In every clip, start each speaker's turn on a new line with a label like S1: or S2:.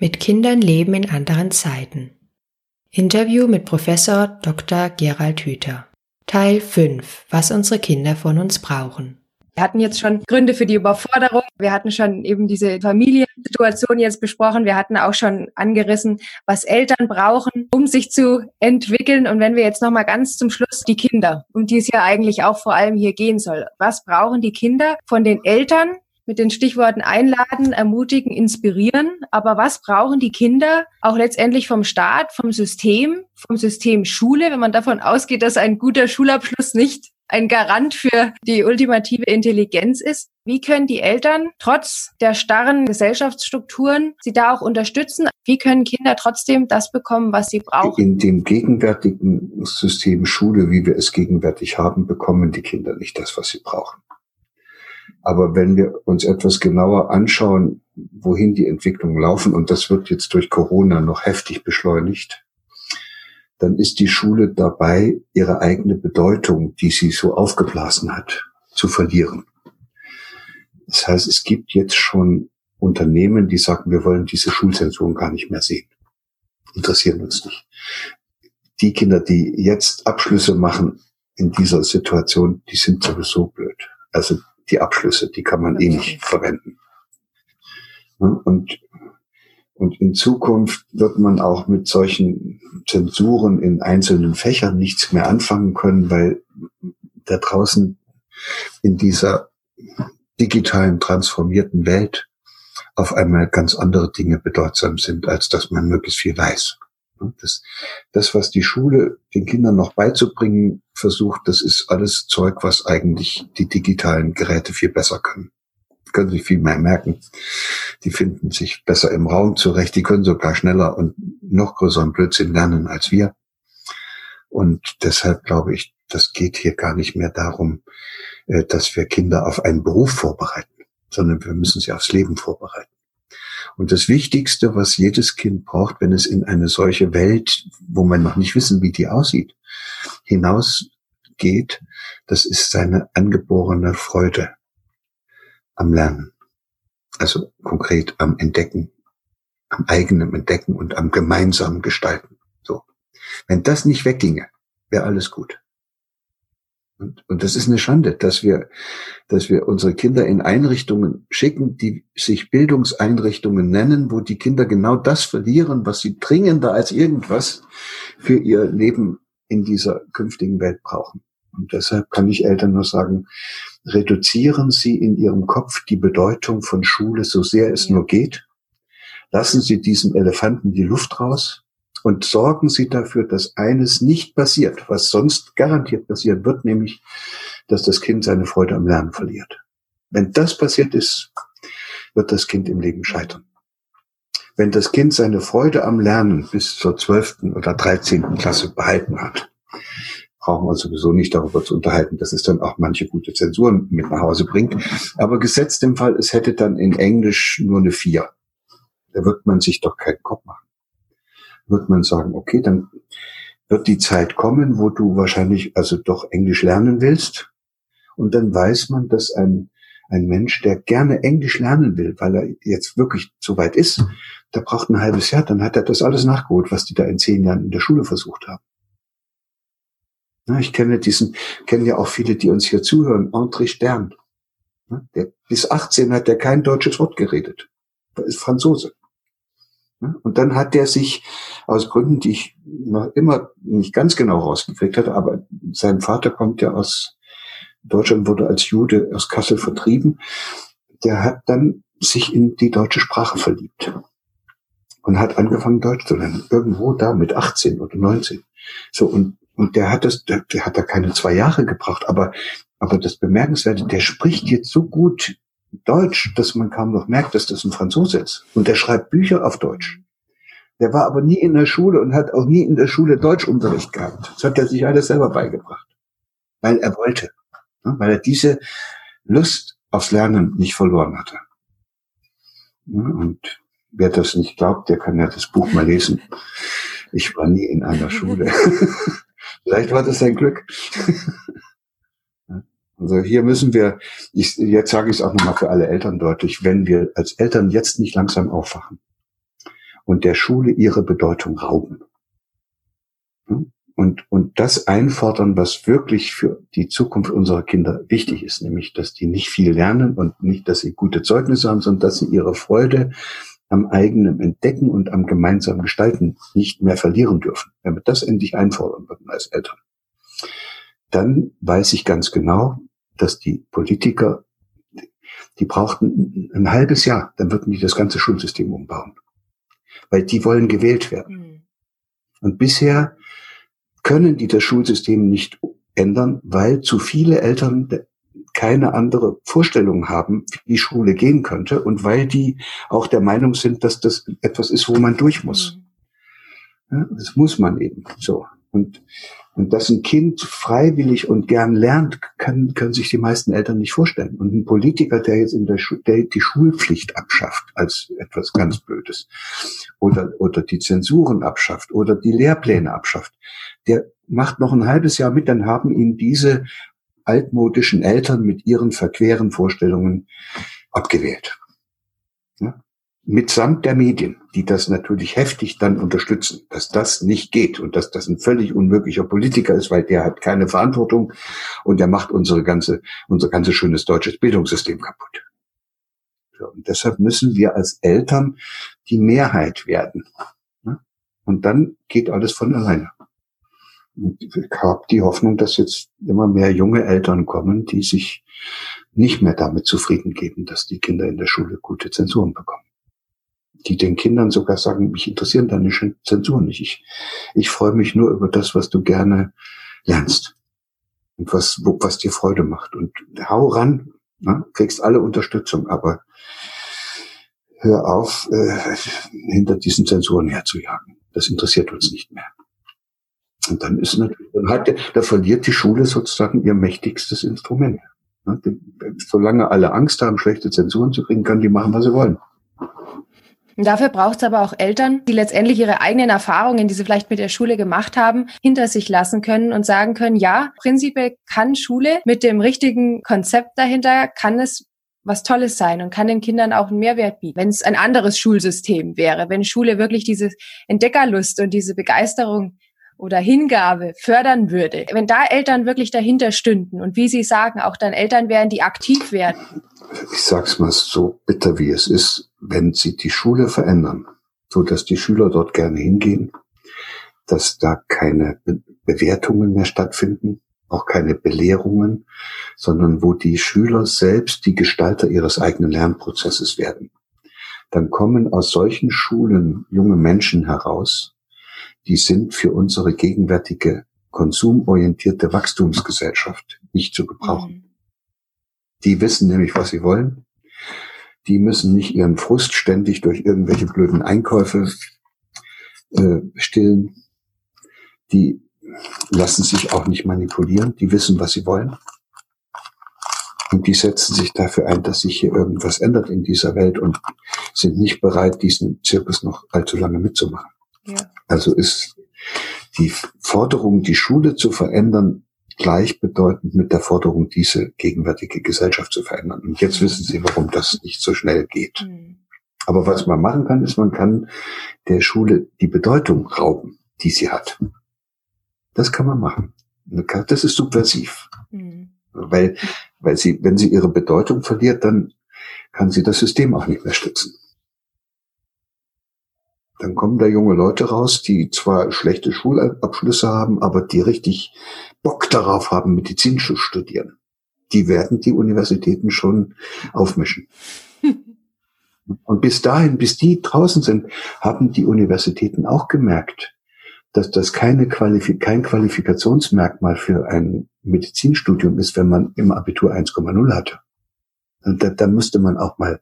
S1: Mit Kindern leben in anderen Zeiten. Interview mit Professor Dr. Gerald Hüther. Teil 5. Was unsere Kinder von uns brauchen.
S2: Wir hatten jetzt schon Gründe für die Überforderung. Wir hatten schon eben diese Familiensituation jetzt besprochen. Wir hatten auch schon angerissen, was Eltern brauchen, um sich zu entwickeln. Und wenn wir jetzt nochmal ganz zum Schluss die Kinder, um die es ja eigentlich auch vor allem hier gehen soll. Was brauchen die Kinder von den Eltern, mit den Stichworten einladen, ermutigen, inspirieren. Aber was brauchen die Kinder auch letztendlich vom Staat, vom System, vom System Schule, wenn man davon ausgeht, dass ein guter Schulabschluss nicht ein Garant für die ultimative Intelligenz ist. Wie können die Eltern trotz der starren Gesellschaftsstrukturen sie da auch unterstützen? Wie können Kinder trotzdem das bekommen, was sie brauchen?
S3: In dem gegenwärtigen System Schule, wie wir es gegenwärtig haben, bekommen die Kinder nicht das, was sie brauchen. Aber wenn wir uns etwas genauer anschauen, wohin die Entwicklungen laufen, und das wird jetzt durch Corona noch heftig beschleunigt, dann ist die Schule dabei, ihre eigene Bedeutung, die sie so aufgeblasen hat, zu verlieren. Das heißt, es gibt jetzt schon Unternehmen, die sagen, wir wollen diese Schulzensuren gar nicht mehr sehen. Interessieren uns nicht. Die Kinder, die jetzt Abschlüsse machen in dieser Situation, die sind sowieso blöd. Also die Abschlüsse, die kann man eh nicht verwenden. Und und in Zukunft wird man auch mit solchen Zensuren in einzelnen Fächern nichts mehr anfangen können, weil da draußen in dieser digitalen, transformierten Welt auf einmal ganz andere Dinge bedeutsam sind, als dass man möglichst viel weiß. Das, das, was die Schule den Kindern noch beizubringen versucht, das ist alles Zeug, was eigentlich die digitalen Geräte viel besser können können sich viel mehr merken. Die finden sich besser im Raum zurecht. Die können sogar schneller und noch größeren Blödsinn lernen als wir. Und deshalb glaube ich, das geht hier gar nicht mehr darum, äh, dass wir Kinder auf einen Beruf vorbereiten, sondern wir müssen sie aufs Leben vorbereiten. Und das Wichtigste, was jedes Kind braucht, wenn es in eine solche Welt, wo man noch nicht wissen, wie die aussieht, hinausgeht, das ist seine angeborene Freude am Lernen. Also konkret am Entdecken, am eigenen Entdecken und am gemeinsamen Gestalten. So. Wenn das nicht wegginge, wäre alles gut. Und, und das ist eine Schande, dass wir, dass wir unsere Kinder in Einrichtungen schicken, die sich Bildungseinrichtungen nennen, wo die Kinder genau das verlieren, was sie dringender als irgendwas für ihr Leben in dieser künftigen Welt brauchen. Und deshalb kann ich Eltern nur sagen, reduzieren Sie in Ihrem Kopf die Bedeutung von Schule so sehr es nur geht. Lassen Sie diesem Elefanten die Luft raus und sorgen Sie dafür, dass eines nicht passiert, was sonst garantiert passieren wird, nämlich, dass das Kind seine Freude am Lernen verliert. Wenn das passiert ist, wird das Kind im Leben scheitern. Wenn das Kind seine Freude am Lernen bis zur zwölften oder dreizehnten Klasse behalten hat, brauchen wir sowieso nicht darüber zu unterhalten, dass es dann auch manche gute Zensuren mit nach Hause bringt. Aber gesetzt im Fall, es hätte dann in Englisch nur eine vier. Da wird man sich doch keinen Kopf machen. Wird man sagen, okay, dann wird die Zeit kommen, wo du wahrscheinlich also doch Englisch lernen willst. Und dann weiß man, dass ein, ein Mensch, der gerne Englisch lernen will, weil er jetzt wirklich so weit ist, der braucht ein halbes Jahr, dann hat er das alles nachgeholt, was die da in zehn Jahren in der Schule versucht haben. Ich kenne diesen, kenne ja auch viele, die uns hier zuhören. André Stern. Der, bis 18 hat er kein deutsches Wort geredet. Er ist Franzose. Und dann hat er sich aus Gründen, die ich noch immer nicht ganz genau rausgekriegt hatte, aber sein Vater kommt ja aus Deutschland, wurde als Jude aus Kassel vertrieben. Der hat dann sich in die deutsche Sprache verliebt und hat angefangen Deutsch zu lernen. Irgendwo da mit 18 oder 19. So, und und der hat das, der, der hat da keine zwei Jahre gebraucht, aber, aber das Bemerkenswerte, der spricht jetzt so gut Deutsch, dass man kaum noch merkt, dass das ein Franzose ist. Und der schreibt Bücher auf Deutsch. Der war aber nie in der Schule und hat auch nie in der Schule Deutschunterricht gehabt. Das hat er sich alles selber beigebracht. Weil er wollte. Weil er diese Lust aufs Lernen nicht verloren hatte. Und wer das nicht glaubt, der kann ja das Buch mal lesen. Ich war nie in einer Schule. Vielleicht war das sein Glück. Also hier müssen wir, ich, jetzt sage ich es auch nochmal für alle Eltern deutlich, wenn wir als Eltern jetzt nicht langsam aufwachen und der Schule ihre Bedeutung rauben. Hm? Und, und das einfordern, was wirklich für die Zukunft unserer Kinder wichtig ist, nämlich, dass die nicht viel lernen und nicht, dass sie gute Zeugnisse haben, sondern dass sie ihre Freude am eigenen Entdecken und am gemeinsamen Gestalten nicht mehr verlieren dürfen. Wenn wir das endlich einfordern würden als Eltern, dann weiß ich ganz genau, dass die Politiker, die brauchten ein halbes Jahr, dann würden die das ganze Schulsystem umbauen. Weil die wollen gewählt werden. Mhm. Und bisher können die das Schulsystem nicht ändern, weil zu viele Eltern keine andere Vorstellung haben, wie die Schule gehen könnte und weil die auch der Meinung sind, dass das etwas ist, wo man durch muss. Mhm. Ja, das muss man eben so. Und, und dass ein Kind freiwillig und gern lernt, kann, können sich die meisten Eltern nicht vorstellen. Und ein Politiker, der jetzt in der, Schu der die Schulpflicht abschafft als etwas ganz Blödes oder, oder die Zensuren abschafft oder die Lehrpläne abschafft, der macht noch ein halbes Jahr mit, dann haben ihn diese altmodischen Eltern mit ihren verqueren Vorstellungen abgewählt. Ja? Mitsamt der Medien, die das natürlich heftig dann unterstützen, dass das nicht geht und dass das ein völlig unmöglicher Politiker ist, weil der hat keine Verantwortung und der macht unsere ganze, unser ganzes schönes deutsches Bildungssystem kaputt. Und deshalb müssen wir als Eltern die Mehrheit werden. Und dann geht alles von alleine ich habe die Hoffnung, dass jetzt immer mehr junge Eltern kommen, die sich nicht mehr damit zufrieden geben, dass die Kinder in der Schule gute Zensuren bekommen. Die den Kindern sogar sagen, mich interessieren deine Zensuren nicht. Ich, ich freue mich nur über das, was du gerne lernst und was, was dir Freude macht. Und hau ran, ne? kriegst alle Unterstützung, aber hör auf, äh, hinter diesen Zensuren herzujagen. Das interessiert uns nicht mehr. Und dann ist natürlich, dann hat, da verliert die Schule sozusagen ihr mächtigstes Instrument. Solange alle Angst haben, schlechte Zensuren zu kriegen, können die machen, was sie wollen.
S2: Und dafür braucht es aber auch Eltern, die letztendlich ihre eigenen Erfahrungen, die sie vielleicht mit der Schule gemacht haben, hinter sich lassen können und sagen können, ja, prinzipiell kann Schule mit dem richtigen Konzept dahinter, kann es was Tolles sein und kann den Kindern auch einen Mehrwert bieten. Wenn es ein anderes Schulsystem wäre, wenn Schule wirklich diese Entdeckerlust und diese Begeisterung oder Hingabe fördern würde, wenn da Eltern wirklich dahinter stünden und wie Sie sagen, auch dann Eltern wären, die aktiv werden.
S3: Ich sag's mal so bitter wie es ist, wenn Sie die Schule verändern, so dass die Schüler dort gerne hingehen, dass da keine Be Bewertungen mehr stattfinden, auch keine Belehrungen, sondern wo die Schüler selbst die Gestalter ihres eigenen Lernprozesses werden. Dann kommen aus solchen Schulen junge Menschen heraus, die sind für unsere gegenwärtige konsumorientierte Wachstumsgesellschaft nicht zu gebrauchen. Mhm. Die wissen nämlich, was sie wollen. Die müssen nicht ihren Frust ständig durch irgendwelche blöden Einkäufe äh, stillen. Die lassen sich auch nicht manipulieren. Die wissen, was sie wollen. Und die setzen sich dafür ein, dass sich hier irgendwas ändert in dieser Welt und sind nicht bereit, diesen Zirkus noch allzu lange mitzumachen. Also ist die Forderung, die Schule zu verändern, gleichbedeutend mit der Forderung, diese gegenwärtige Gesellschaft zu verändern. Und jetzt wissen Sie, warum das nicht so schnell geht. Mhm. Aber was man machen kann, ist, man kann der Schule die Bedeutung rauben, die sie hat. Das kann man machen. Das ist subversiv. Mhm. Weil, weil sie, wenn sie ihre Bedeutung verliert, dann kann sie das System auch nicht mehr stützen. Dann kommen da junge Leute raus, die zwar schlechte Schulabschlüsse haben, aber die richtig Bock darauf haben, Medizin zu studieren. Die werden die Universitäten schon aufmischen. Und bis dahin, bis die draußen sind, haben die Universitäten auch gemerkt, dass das keine Qualif kein Qualifikationsmerkmal für ein Medizinstudium ist, wenn man im Abitur 1,0 hatte. Und da, da müsste man auch mal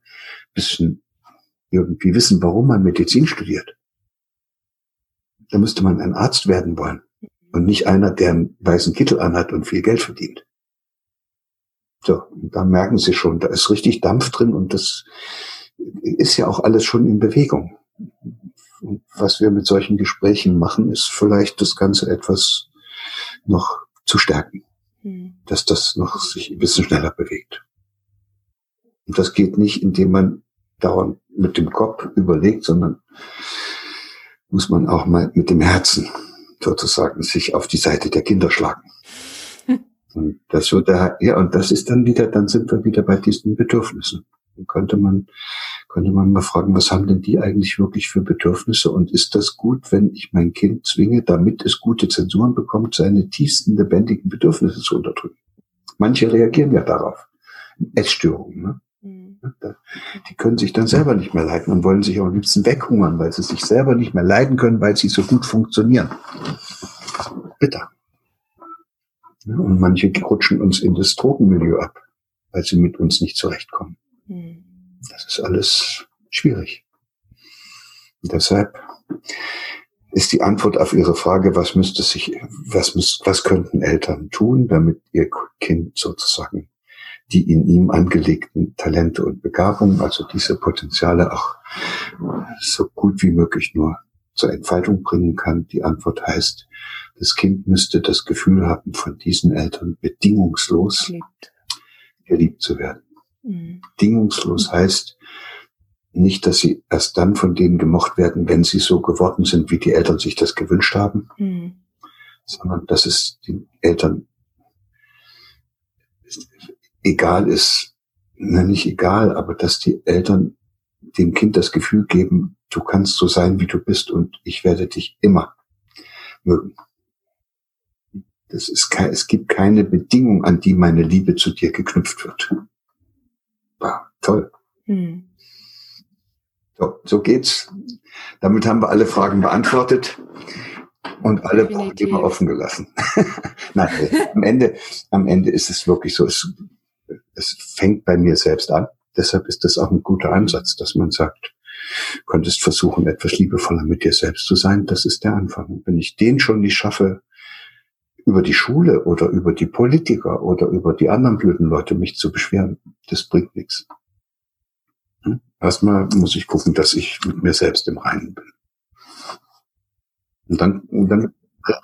S3: bisschen irgendwie wissen, warum man Medizin studiert. Da müsste man ein Arzt werden wollen und nicht einer, der einen weißen Kittel anhat und viel Geld verdient. So, und da merken Sie schon, da ist richtig Dampf drin und das ist ja auch alles schon in Bewegung. Und was wir mit solchen Gesprächen machen, ist vielleicht das Ganze etwas noch zu stärken, mhm. dass das noch sich ein bisschen schneller bewegt. Und das geht nicht, indem man dauernd mit dem Kopf überlegt, sondern muss man auch mal mit dem Herzen sozusagen sich auf die Seite der Kinder schlagen. Und das wird da, ja, und das ist dann wieder, dann sind wir wieder bei diesen Bedürfnissen. Dann könnte man, könnte man mal fragen, was haben denn die eigentlich wirklich für Bedürfnisse? Und ist das gut, wenn ich mein Kind zwinge, damit es gute Zensuren bekommt, seine tiefsten lebendigen Bedürfnisse zu unterdrücken? Manche reagieren ja darauf. Essstörungen, ne? Mhm. Die können sich dann selber nicht mehr leiden und wollen sich am liebsten weghungern, weil sie sich selber nicht mehr leiden können, weil sie so gut funktionieren. Bitter. Und manche rutschen uns in das Drogenmilieu ab, weil sie mit uns nicht zurechtkommen. Hm. Das ist alles schwierig. Und deshalb ist die Antwort auf Ihre Frage, was müsste sich, was müsst, was könnten Eltern tun, damit ihr Kind sozusagen die in ihm angelegten Talente und Begabungen, also diese Potenziale auch so gut wie möglich nur zur Entfaltung bringen kann. Die Antwort heißt, das Kind müsste das Gefühl haben, von diesen Eltern bedingungslos geliebt, geliebt zu werden. Mhm. Bedingungslos heißt nicht, dass sie erst dann von denen gemocht werden, wenn sie so geworden sind, wie die Eltern sich das gewünscht haben, mhm. sondern dass es den Eltern egal ist, na nicht egal, aber dass die Eltern dem Kind das Gefühl geben, du kannst so sein, wie du bist und ich werde dich immer mögen. Das ist kein, es gibt keine Bedingung, an die meine Liebe zu dir geknüpft wird. Wow, toll. Hm. So, so geht's. Damit haben wir alle Fragen beantwortet und alle Probleme offen gelassen. Nein, am Ende, am Ende ist es wirklich so. Es, es fängt bei mir selbst an. Deshalb ist das auch ein guter Ansatz, dass man sagt, könntest versuchen, etwas liebevoller mit dir selbst zu sein. Das ist der Anfang. wenn ich den schon nicht schaffe, über die Schule oder über die Politiker oder über die anderen blöden Leute mich zu beschweren, das bringt nichts. Hm? Erstmal muss ich gucken, dass ich mit mir selbst im Reinen bin. Und dann, und dann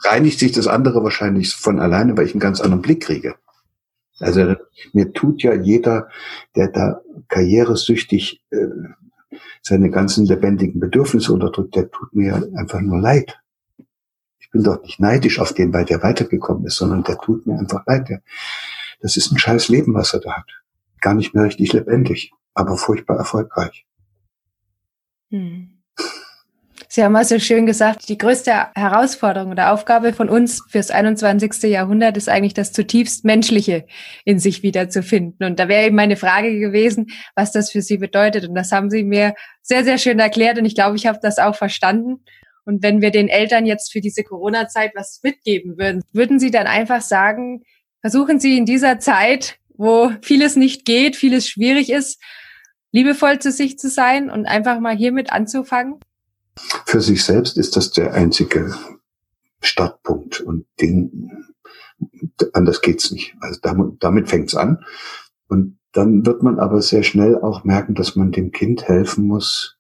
S3: reinigt sich das andere wahrscheinlich von alleine, weil ich einen ganz anderen Blick kriege. Also mir tut ja jeder, der da karrieresüchtig äh, seine ganzen lebendigen Bedürfnisse unterdrückt, der tut mir einfach nur leid. Ich bin doch nicht neidisch auf den, weil der weitergekommen ist, sondern der tut mir einfach leid. Der, das ist ein scheiß Leben, was er da hat. Gar nicht mehr richtig lebendig, aber furchtbar erfolgreich.
S2: Hm. Sie haben mal so schön gesagt, die größte Herausforderung oder Aufgabe von uns fürs 21. Jahrhundert ist eigentlich das zutiefst Menschliche in sich wiederzufinden. Und da wäre eben meine Frage gewesen, was das für Sie bedeutet. Und das haben Sie mir sehr, sehr schön erklärt. Und ich glaube, ich habe das auch verstanden. Und wenn wir den Eltern jetzt für diese Corona-Zeit was mitgeben würden, würden Sie dann einfach sagen, versuchen Sie in dieser Zeit, wo vieles nicht geht, vieles schwierig ist, liebevoll zu sich zu sein und einfach mal hiermit anzufangen?
S3: Für sich selbst ist das der einzige Startpunkt und den, anders geht's nicht. Also damit, damit fängt's an. Und dann wird man aber sehr schnell auch merken, dass man dem Kind helfen muss,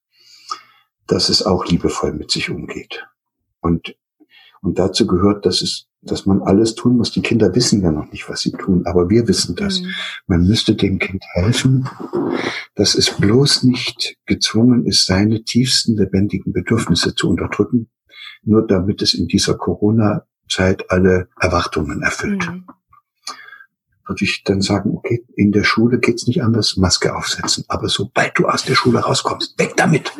S3: dass es auch liebevoll mit sich umgeht. Und, und dazu gehört, dass es dass man alles tun muss. Die Kinder wissen ja noch nicht, was sie tun, aber wir wissen das. Mhm. Man müsste dem Kind helfen, dass es bloß nicht gezwungen ist, seine tiefsten lebendigen Bedürfnisse zu unterdrücken, nur damit es in dieser Corona-Zeit alle Erwartungen erfüllt. Mhm. Würde ich dann sagen, okay, in der Schule geht's nicht anders, Maske aufsetzen. Aber sobald du aus der Schule rauskommst, weg damit.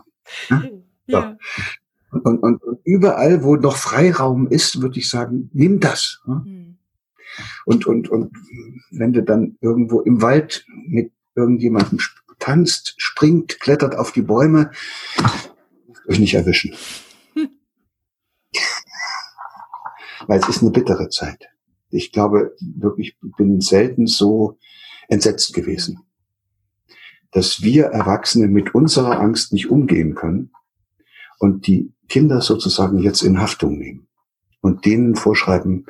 S3: ja? Ja. Und, und, und überall, wo noch Freiraum ist, würde ich sagen, nimm das. Mhm. Und, und, und wenn du dann irgendwo im Wald mit irgendjemandem tanzt, springt, klettert auf die Bäume, euch nicht erwischen. Weil es ist eine bittere Zeit. Ich glaube wirklich, bin selten so entsetzt gewesen, dass wir Erwachsene mit unserer Angst nicht umgehen können und die Kinder sozusagen jetzt in Haftung nehmen und denen vorschreiben,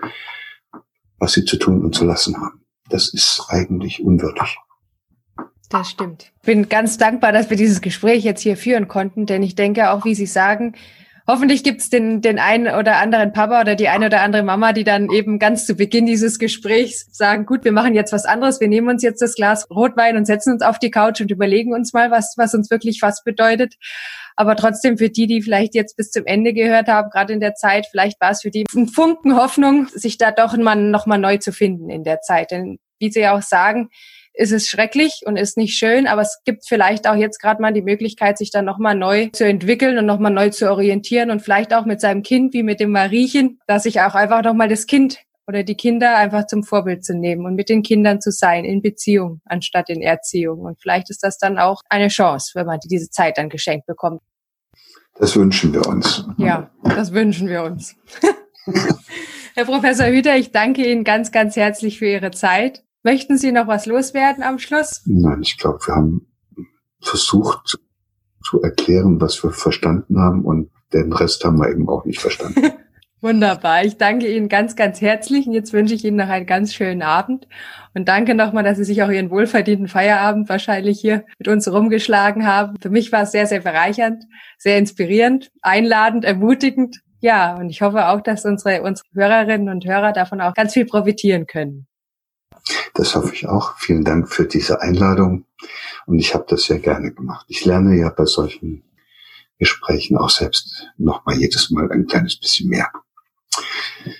S3: was sie zu tun und zu lassen haben. Das ist eigentlich unwürdig.
S2: Das stimmt. Ich bin ganz dankbar, dass wir dieses Gespräch jetzt hier führen konnten, denn ich denke auch, wie Sie sagen, Hoffentlich gibt's den, den einen oder anderen Papa oder die eine oder andere Mama, die dann eben ganz zu Beginn dieses Gesprächs sagen, gut, wir machen jetzt was anderes, wir nehmen uns jetzt das Glas Rotwein und setzen uns auf die Couch und überlegen uns mal, was, was uns wirklich was bedeutet. Aber trotzdem für die, die vielleicht jetzt bis zum Ende gehört haben, gerade in der Zeit, vielleicht war es für die ein Funken Hoffnung, sich da doch mal, noch mal neu zu finden in der Zeit. Denn wie Sie ja auch sagen, ist es schrecklich und ist nicht schön, aber es gibt vielleicht auch jetzt gerade mal die Möglichkeit, sich dann nochmal neu zu entwickeln und nochmal neu zu orientieren und vielleicht auch mit seinem Kind, wie mit dem Mariechen, dass sich auch einfach nochmal das Kind oder die Kinder einfach zum Vorbild zu nehmen und mit den Kindern zu sein in Beziehung anstatt in Erziehung. Und vielleicht ist das dann auch eine Chance, wenn man diese Zeit dann geschenkt bekommt.
S3: Das wünschen wir uns.
S2: Ja, das wünschen wir uns. Herr Professor Hüter, ich danke Ihnen ganz, ganz herzlich für Ihre Zeit. Möchten Sie noch was loswerden am Schluss?
S3: Nein, ich glaube, wir haben versucht zu erklären, was wir verstanden haben und den Rest haben wir eben auch nicht verstanden.
S2: Wunderbar. Ich danke Ihnen ganz, ganz herzlich und jetzt wünsche ich Ihnen noch einen ganz schönen Abend und danke nochmal, dass Sie sich auch Ihren wohlverdienten Feierabend wahrscheinlich hier mit uns rumgeschlagen haben. Für mich war es sehr, sehr bereichernd, sehr inspirierend, einladend, ermutigend. Ja, und ich hoffe auch, dass unsere, unsere Hörerinnen und Hörer davon auch ganz viel profitieren können.
S3: Das hoffe ich auch. Vielen Dank für diese Einladung. Und ich habe das sehr gerne gemacht. Ich lerne ja bei solchen Gesprächen auch selbst noch mal jedes Mal ein kleines bisschen mehr.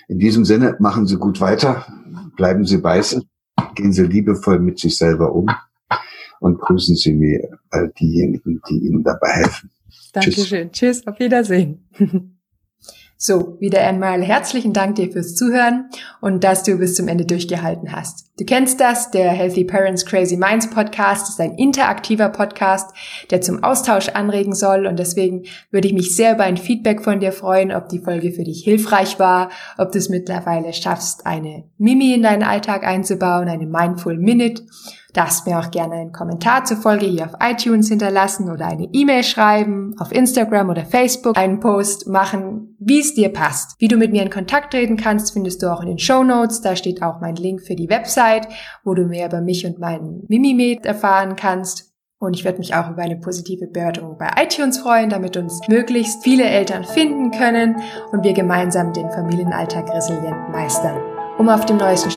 S3: In diesem Sinne, machen Sie gut weiter, bleiben Sie beißen, gehen Sie liebevoll mit sich selber um und grüßen Sie mir all diejenigen, die Ihnen dabei helfen.
S2: Dankeschön. Tschüss, Tschüss auf Wiedersehen. So, wieder einmal herzlichen Dank dir fürs Zuhören und dass du bis zum Ende durchgehalten hast. Du kennst das, der Healthy Parents Crazy Minds Podcast ist ein interaktiver Podcast, der zum Austausch anregen soll und deswegen würde ich mich sehr über ein Feedback von dir freuen, ob die Folge für dich hilfreich war, ob du es mittlerweile schaffst, eine Mimi in deinen Alltag einzubauen, eine Mindful Minute Darfst mir auch gerne einen Kommentar zur Folge hier auf iTunes hinterlassen oder eine E-Mail schreiben, auf Instagram oder Facebook einen Post machen, wie es dir passt. Wie du mit mir in Kontakt treten kannst, findest du auch in den Show Notes. Da steht auch mein Link für die Website, wo du mehr über mich und meinen Mimimed erfahren kannst. Und ich würde mich auch über eine positive Bewertung bei iTunes freuen, damit uns möglichst viele Eltern finden können und wir gemeinsam den Familienalltag resilient meistern. Um auf dem neuesten